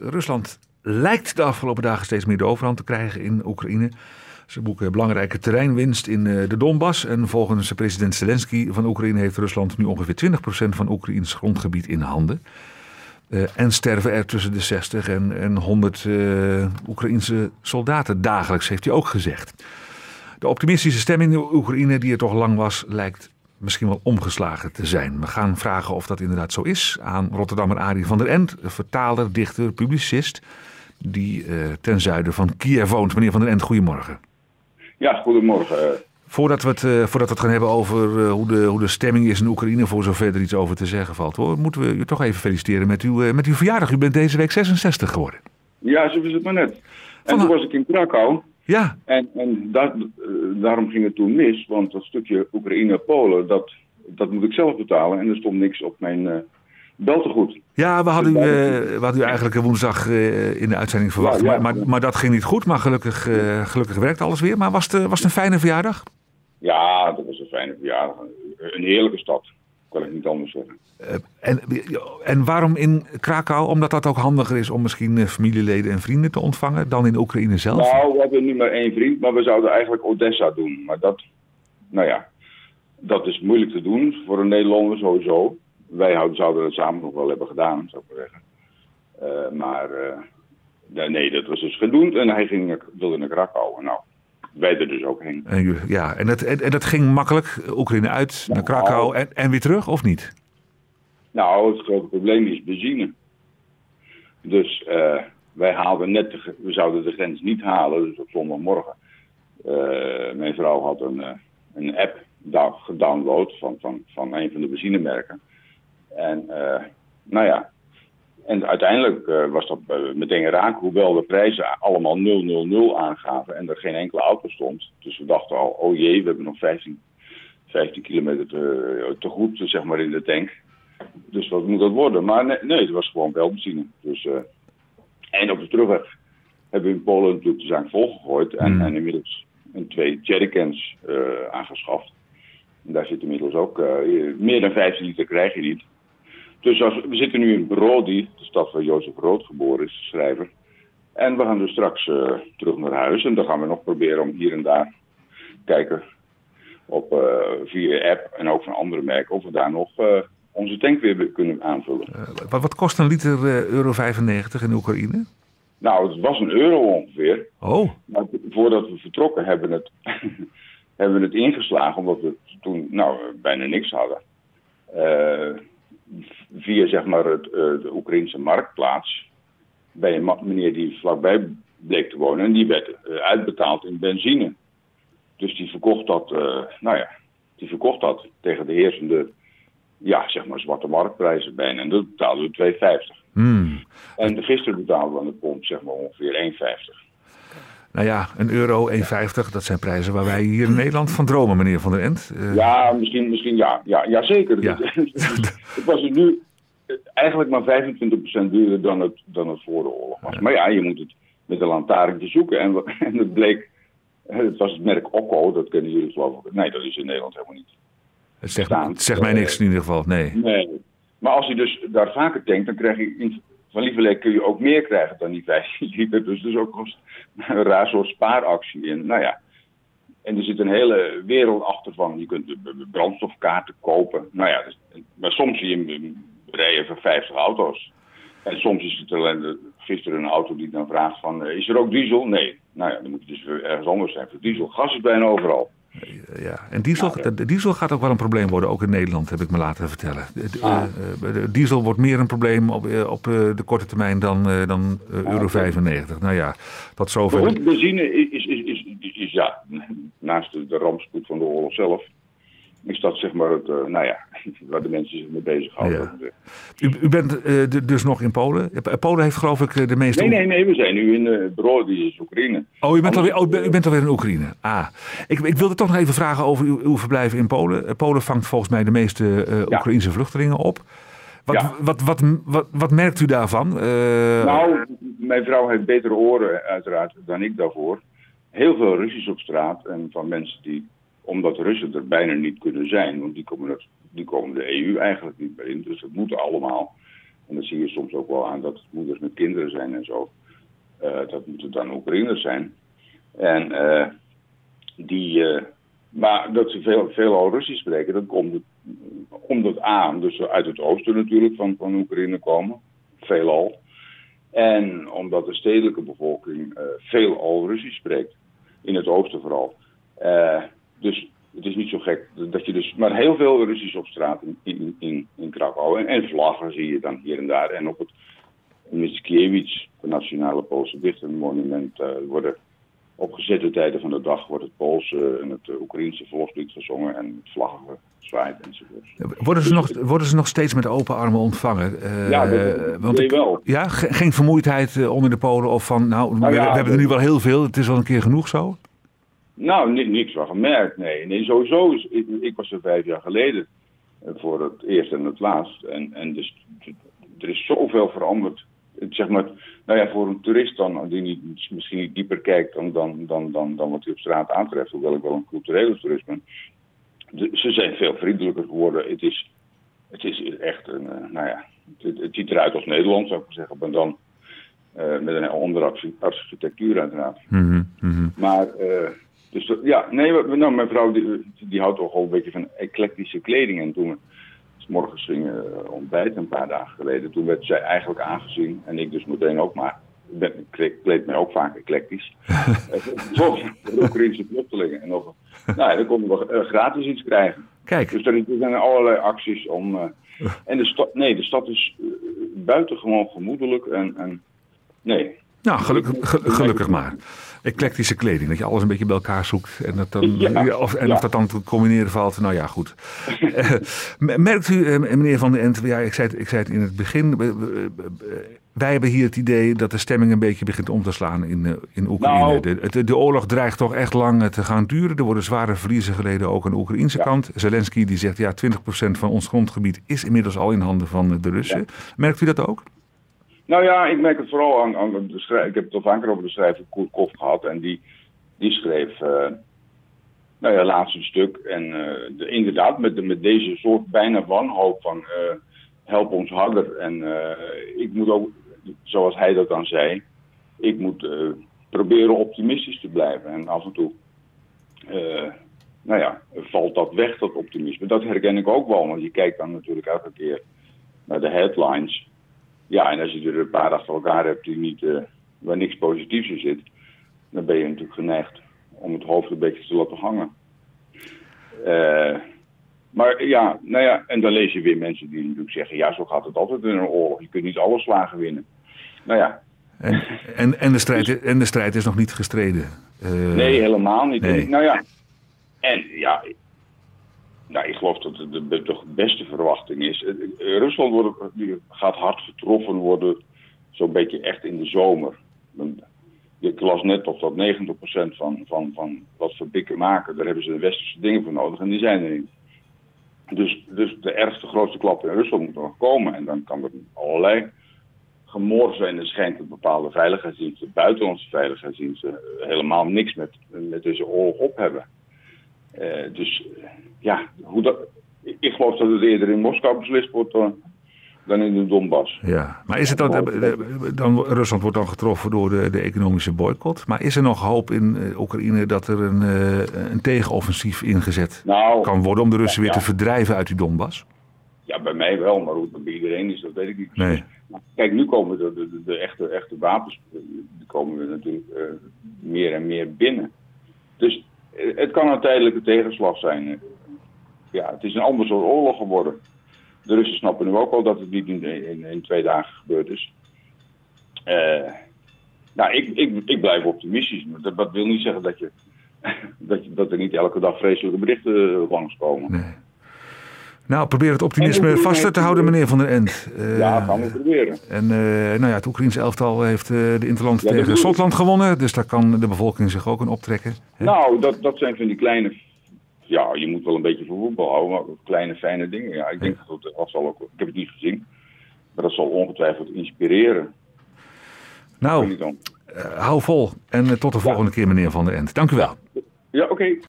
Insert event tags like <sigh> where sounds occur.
Rusland lijkt de afgelopen dagen steeds meer de overhand te krijgen in Oekraïne. Ze boeken belangrijke terreinwinst in eh, de Donbass. En volgens president Zelensky van Oekraïne heeft Rusland nu ongeveer 20% van Oekraïns grondgebied in handen. Uh, en sterven er tussen de 60 en, en 100 uh, Oekraïnse soldaten dagelijks, heeft hij ook gezegd. De optimistische stemming in Oekraïne, die er toch lang was, lijkt misschien wel omgeslagen te zijn. We gaan vragen of dat inderdaad zo is aan Rotterdammer Arie van der End, vertaler, dichter, publicist, die uh, ten zuiden van Kiev woont. Meneer van der End, goedemorgen. Ja, goedemorgen. Voordat we het, uh, voordat we het gaan hebben over uh, hoe, de, hoe de stemming is in Oekraïne, voor zover er iets over te zeggen valt, hoor, moeten we u toch even feliciteren met uw, met uw verjaardag. U bent deze week 66 geworden. Ja, zo is het maar net. En toen was ik in Krakau. Ja. En, en dat, daarom ging het toen mis, want dat stukje Oekraïne-Polen, dat, dat moet ik zelf betalen. En er stond niks op mijn beltegoed. Ja, we hadden, u, we hadden u eigenlijk woensdag in de uitzending verwacht. Ja, ja. Maar, maar, maar, dat ging niet goed. Maar gelukkig, gelukkig werkt alles weer. Maar was het, was het een fijne verjaardag? Ja, dat was een fijne verjaardag. Een heerlijke stad, kan ik niet anders zeggen. Uh, en, en waarom in Krakau? Omdat dat ook handiger is om misschien familieleden en vrienden te ontvangen dan in Oekraïne zelf? Nou, we hebben nu maar één vriend, maar we zouden eigenlijk Odessa doen. Maar dat, nou ja, dat is moeilijk te doen voor een Nederlander sowieso. Wij zouden het samen nog wel hebben gedaan, zou ik maar zeggen. Uh, maar uh, nee, dat was dus gedoemd en hij ging, wilde naar Krakau. Nou, wij er dus ook heen. En, ja, en dat, en, en dat ging makkelijk, Oekraïne uit, naar Krakau en, en weer terug, of niet? Nou, het grote probleem is benzine. Dus uh, wij haalden net, de, we zouden de grens niet halen, dus op zondagmorgen. Uh, mijn vrouw had een, uh, een app gedownload van, van, van een van de benzinemerken. En nou ja, en uiteindelijk uh, was dat uh, meteen raak, hoewel de prijzen allemaal 000 aangaven en er geen enkele auto stond. Dus we dachten al, oh jee, we hebben nog 15, 15 kilometer te, te goed, zeg maar, in de tank. Dus wat moet dat worden? Maar nee, nee het was gewoon wel benzine. Dus, uh, en op de terugweg hebben we in Polen natuurlijk de zaak volgegooid en, mm. en inmiddels een twee jerrycans aangeschaft. En daar zit inmiddels ook, meer dan 15 liter krijg je niet. Dus als, we zitten nu in Brody, de stad waar Jozef Rood geboren is, de schrijver. En we gaan dus straks uh, terug naar huis. En dan gaan we nog proberen om hier en daar kijken op, uh, via app en ook van andere merken of we daar nog uh, onze tank weer kunnen aanvullen. wat, wat kost een liter euro 95 in Oekraïne? Nou, het was een euro ongeveer. Oh. Maar voordat we vertrokken hebben we het, <laughs> hebben we het ingeslagen, omdat we toen nou, bijna niks hadden via zeg maar het, uh, de Oekraïnse marktplaats bij een meneer die vlakbij bleek te wonen. En die werd uh, uitbetaald in benzine. Dus die verkocht dat, uh, nou ja, die verkocht dat tegen de heersende, ja, zeg maar zwarte marktprijzen bijna. En dat betaalden we 2,50. Mm. En gisteren betaalden we aan de pomp zeg maar ongeveer 1,50. Nou ja, een euro, 1,50, dat zijn prijzen waar wij hier in Nederland van dromen, meneer Van der End. Uh... Ja, misschien, misschien ja. Ja, ja zeker. Ja. <laughs> het was het nu eigenlijk maar 25% duurder dan het, dan het voor de oorlog was. Ja. Maar ja, je moet het met een lantaarntje zoeken. En, <laughs> en het bleek, het was het merk Okko, dat kennen jullie geloof ik. Nee, dat is in Nederland helemaal niet. Het zegt, het zegt mij niks in ieder geval, nee. Nee. Maar als je dus daar vaker denkt, dan krijg je in, van Lieverlee kun je ook meer krijgen dan die 15 <laughs> liter. Dus dat is ook een raar soort spaaractie. En nou ja, en er zit een hele wereld achter van. Je kunt brandstofkaarten kopen. Nou ja, dus, maar soms zie je rijden voor 50 auto's. En soms is het alleen gisteren een auto die dan vraagt van, is er ook diesel? Nee. Nou ja, dan moet je dus ergens anders zijn voor diesel. Gas is bijna overal. Ja, en diesel, nou, diesel gaat ook wel een probleem worden, ook in Nederland, heb ik me laten vertellen. Ah. uh, de diesel wordt meer een probleem op, uh, op de korte termijn dan, dan euro ah, 95. Nou ja, tot zover. Benzine is, is, is, is, is ja, naast de, de rampspoed van de oorlog zelf, is dat zeg maar het, uh, nou ja, <laughs> waar de mensen zich mee bezighouden. Ja. U, u, bent uh, dus nog in Polen. Polen heeft geloof ik de meeste... Nee, nee, nee, we zijn nu in uh, Brody, is Oekraïne. Oh, u bent, alweer, oh, u bent alweer in Oekraïne. Ah, ik, ik wilde toch nog even vragen over uw, uw verblijf in Polen. Polen vangt volgens mij de meeste uh, Oekraïnse ja. vluchtelingen op. Wat, ja. wat, wat, wat, wat, merkt u daarvan? Nou, mijn vrouw heeft betere oren uiteraard dan ik daarvoor. Heel veel Russisch op straat en van mensen die omdat Russen er bijna niet kunnen zijn, want die komen, die komen de EU eigenlijk niet meer in. Dus dat moet allemaal. En dan zie je soms ook wel aan dat het moeders met kinderen zijn en zo. dat moeten dan Oekraïners zijn. En die, maar dat ze veel, veel al Russisch spreken, dat komt omdat aan, dus uit het oosten natuurlijk van, van Oekraïne komen, veelal. En omdat de stedelijke bevolking uh, veel al Russisch spreekt, in het oosten vooral. Dus het is niet zo gek dat je dus, maar heel veel Russisch op straat in, in, in, in Krakau. En, en, vlaggen zie je dan hier en daar. En op het Mickiewicz, het Nationale Poolse Dichtermonument, uh, worden op gezette tijden van de dag wordt het Poolse en het Oekraïense volkslied gezongen en vlaggen gezwaaid enzovoort. Worden ze, nog, worden ze nog steeds met open armen ontvangen? Uh, ja, dat, want ik, wel. Ja, geen vermoeidheid uh, onder de Polen of van, nou, nou ja, we, hebben er nu wel heel veel, het is wel een keer genoeg zo? Nou, niks van gemerkt, nee. Nee, sowieso. Is, ik, ik, was er vijf jaar geleden uh, voor het eerst en het laatst. En, en dus er is zoveel veranderd zeg maar, nou ja, voor een toerist dan, die niet, misschien niet dieper kijkt dan, dan, dan, dan, dan wat hij op straat aantreft, hoewel ik wel een culturele toerist ben. ze zijn veel vriendelijker geworden. Het is, het is echt een, uh, nou ja, het, het, ziet eruit als Nederland, zou ik zeggen, maar dan uh, met een andere architectuur uiteraard. Mm -hmm. Maar, uh, dus ja, nee, nou, mijn vrouw die, die houdt toch wel een beetje van eclectische kleding. En toen morgens gingen uh, ontbijten een paar dagen geleden. Toen werd zij eigenlijk aangezien, en ik dus meteen ook maar. Ik kleed mij ook vaak eclectisch. Zoals de Oekraïnse vluchtelingen. En nog, nou, dan konden we uh, gratis iets krijgen. Kijk. Dus er, zijn allerlei acties om. Uh, <laughs> en de stad, nee, de stad is uh, buitengewoon gemoedelijk. En, en nee, nou, gelukkig, gelukkig maar. Eclectische kleding, dat je alles een beetje bij elkaar zoekt. En, dat dan, ja, of, en of dat dan te combineren valt, nou ja, goed. Eh, merkt u, eh, meneer Van den Ent, ja, ik, zei het, ik zei het in het begin. Wij hebben hier het idee dat de stemming een beetje begint om te slaan in, eh, in Oekraïne. Nou, de, de, oorlog dreigt toch echt lang te gaan duren. Er worden zware verliezen geleden, ook aan de Oekraïnse kant. Zelensky die zegt, ja, 20% van ons grondgebied is inmiddels al in handen van de Russen. Merkt u dat ook? Nou ja, ik merk het vooral aan, aan. Ik heb het al vaker over de schrijver Koert Kof gehad. En die, die schreef, uh, nou ja, laatst een stuk. En de, inderdaad, met, met deze soort bijna wanhoop van uh, help ons harder. En ik moet ook, zoals hij dat dan zei, ik moet proberen optimistisch te blijven. En af en toe, nou ja, valt dat weg, dat optimisme. Dat herken ik ook wel, want je kijkt dan natuurlijk elke keer naar de headlines. Ja, en als je er een paar achter elkaar hebt die niet, uh, waar niks positiefs in zit, dan ben je natuurlijk geneigd om het hoofd een beetje te laten hangen. Uh, maar ja, nou ja, en dan lees je weer mensen die natuurlijk zeggen, ja, zo gaat het altijd in een oorlog. Je kunt niet alle slagen winnen. Nou ja. En, en, en, de, strijd, en de strijd is nog niet gestreden? Uh, nee, helemaal niet. Nee. Nou ja, en ja, nou, ik geloof dat het de, beste verwachting is. Eh, eh, Rusland wordt, gaat hard getroffen worden, zo'n beetje echt in de zomer. Ik las net toch dat 90% van, van, van wat fabrieken maken, daar hebben ze de westerse dingen voor nodig en die zijn er niet. Dus, dus de ergste, grootste klap in Rusland moet nog komen. En dan kan er allerlei gemor zijn. Er schijnt dat bepaalde veiligheidsdiensten, buitenlandse veiligheidsdiensten, helemaal niks met, met deze oorlog op hebben. Uh, dus ja, hoe dat, ik geloof dat het eerder in Moskou beslist wordt dan, dan in de Donbass. Ja, maar is het dan, eh, dan Rusland wordt dan getroffen door de, de economische boycott. Maar is er nog hoop in eh, Oekraïne dat er een, een tegenoffensief ingezet nou, kan worden om de Russen weer te verdrijven uit die Donbass? Ja, bij mij wel, maar hoe bij iedereen is, dat weet ik niet. Nee. Kijk, nu komen de, de, de, echte, echte wapens die komen natuurlijk uh, meer en meer binnen. Dus het kan een tijdelijke tegenslag zijn ja, het is een ander soort oorlog geworden. De Russen snappen nu ook al dat het niet in, in, twee dagen gebeurd is. Uh, nou, ik, ik, ik blijf optimistisch. Dat, dat wil niet zeggen dat, je, <laughs> dat, dat er niet elke dag vreselijke berichten langskomen. Nee. Nou, probeer het optimisme vast te houden, meneer Van der End. Uh, ja, gaan we proberen. En uh, nou ja, het Oekraïense elftal heeft uh, de Interland ja, tegen Schotland gewonnen. Dus daar kan de bevolking zich ook aan optrekken. Hè? Nou, dat, dat zijn van die kleine ja, je moet wel een beetje van voetbal houden, maar kleine fijne dingen. Ja, ik denk dat dat zal ook, ik heb het niet gezien, maar dat zal ongetwijfeld inspireren. Nou, hou vol en tot de volgende ja. keer meneer Van der End. Dank u wel. Ja, oké. Okay.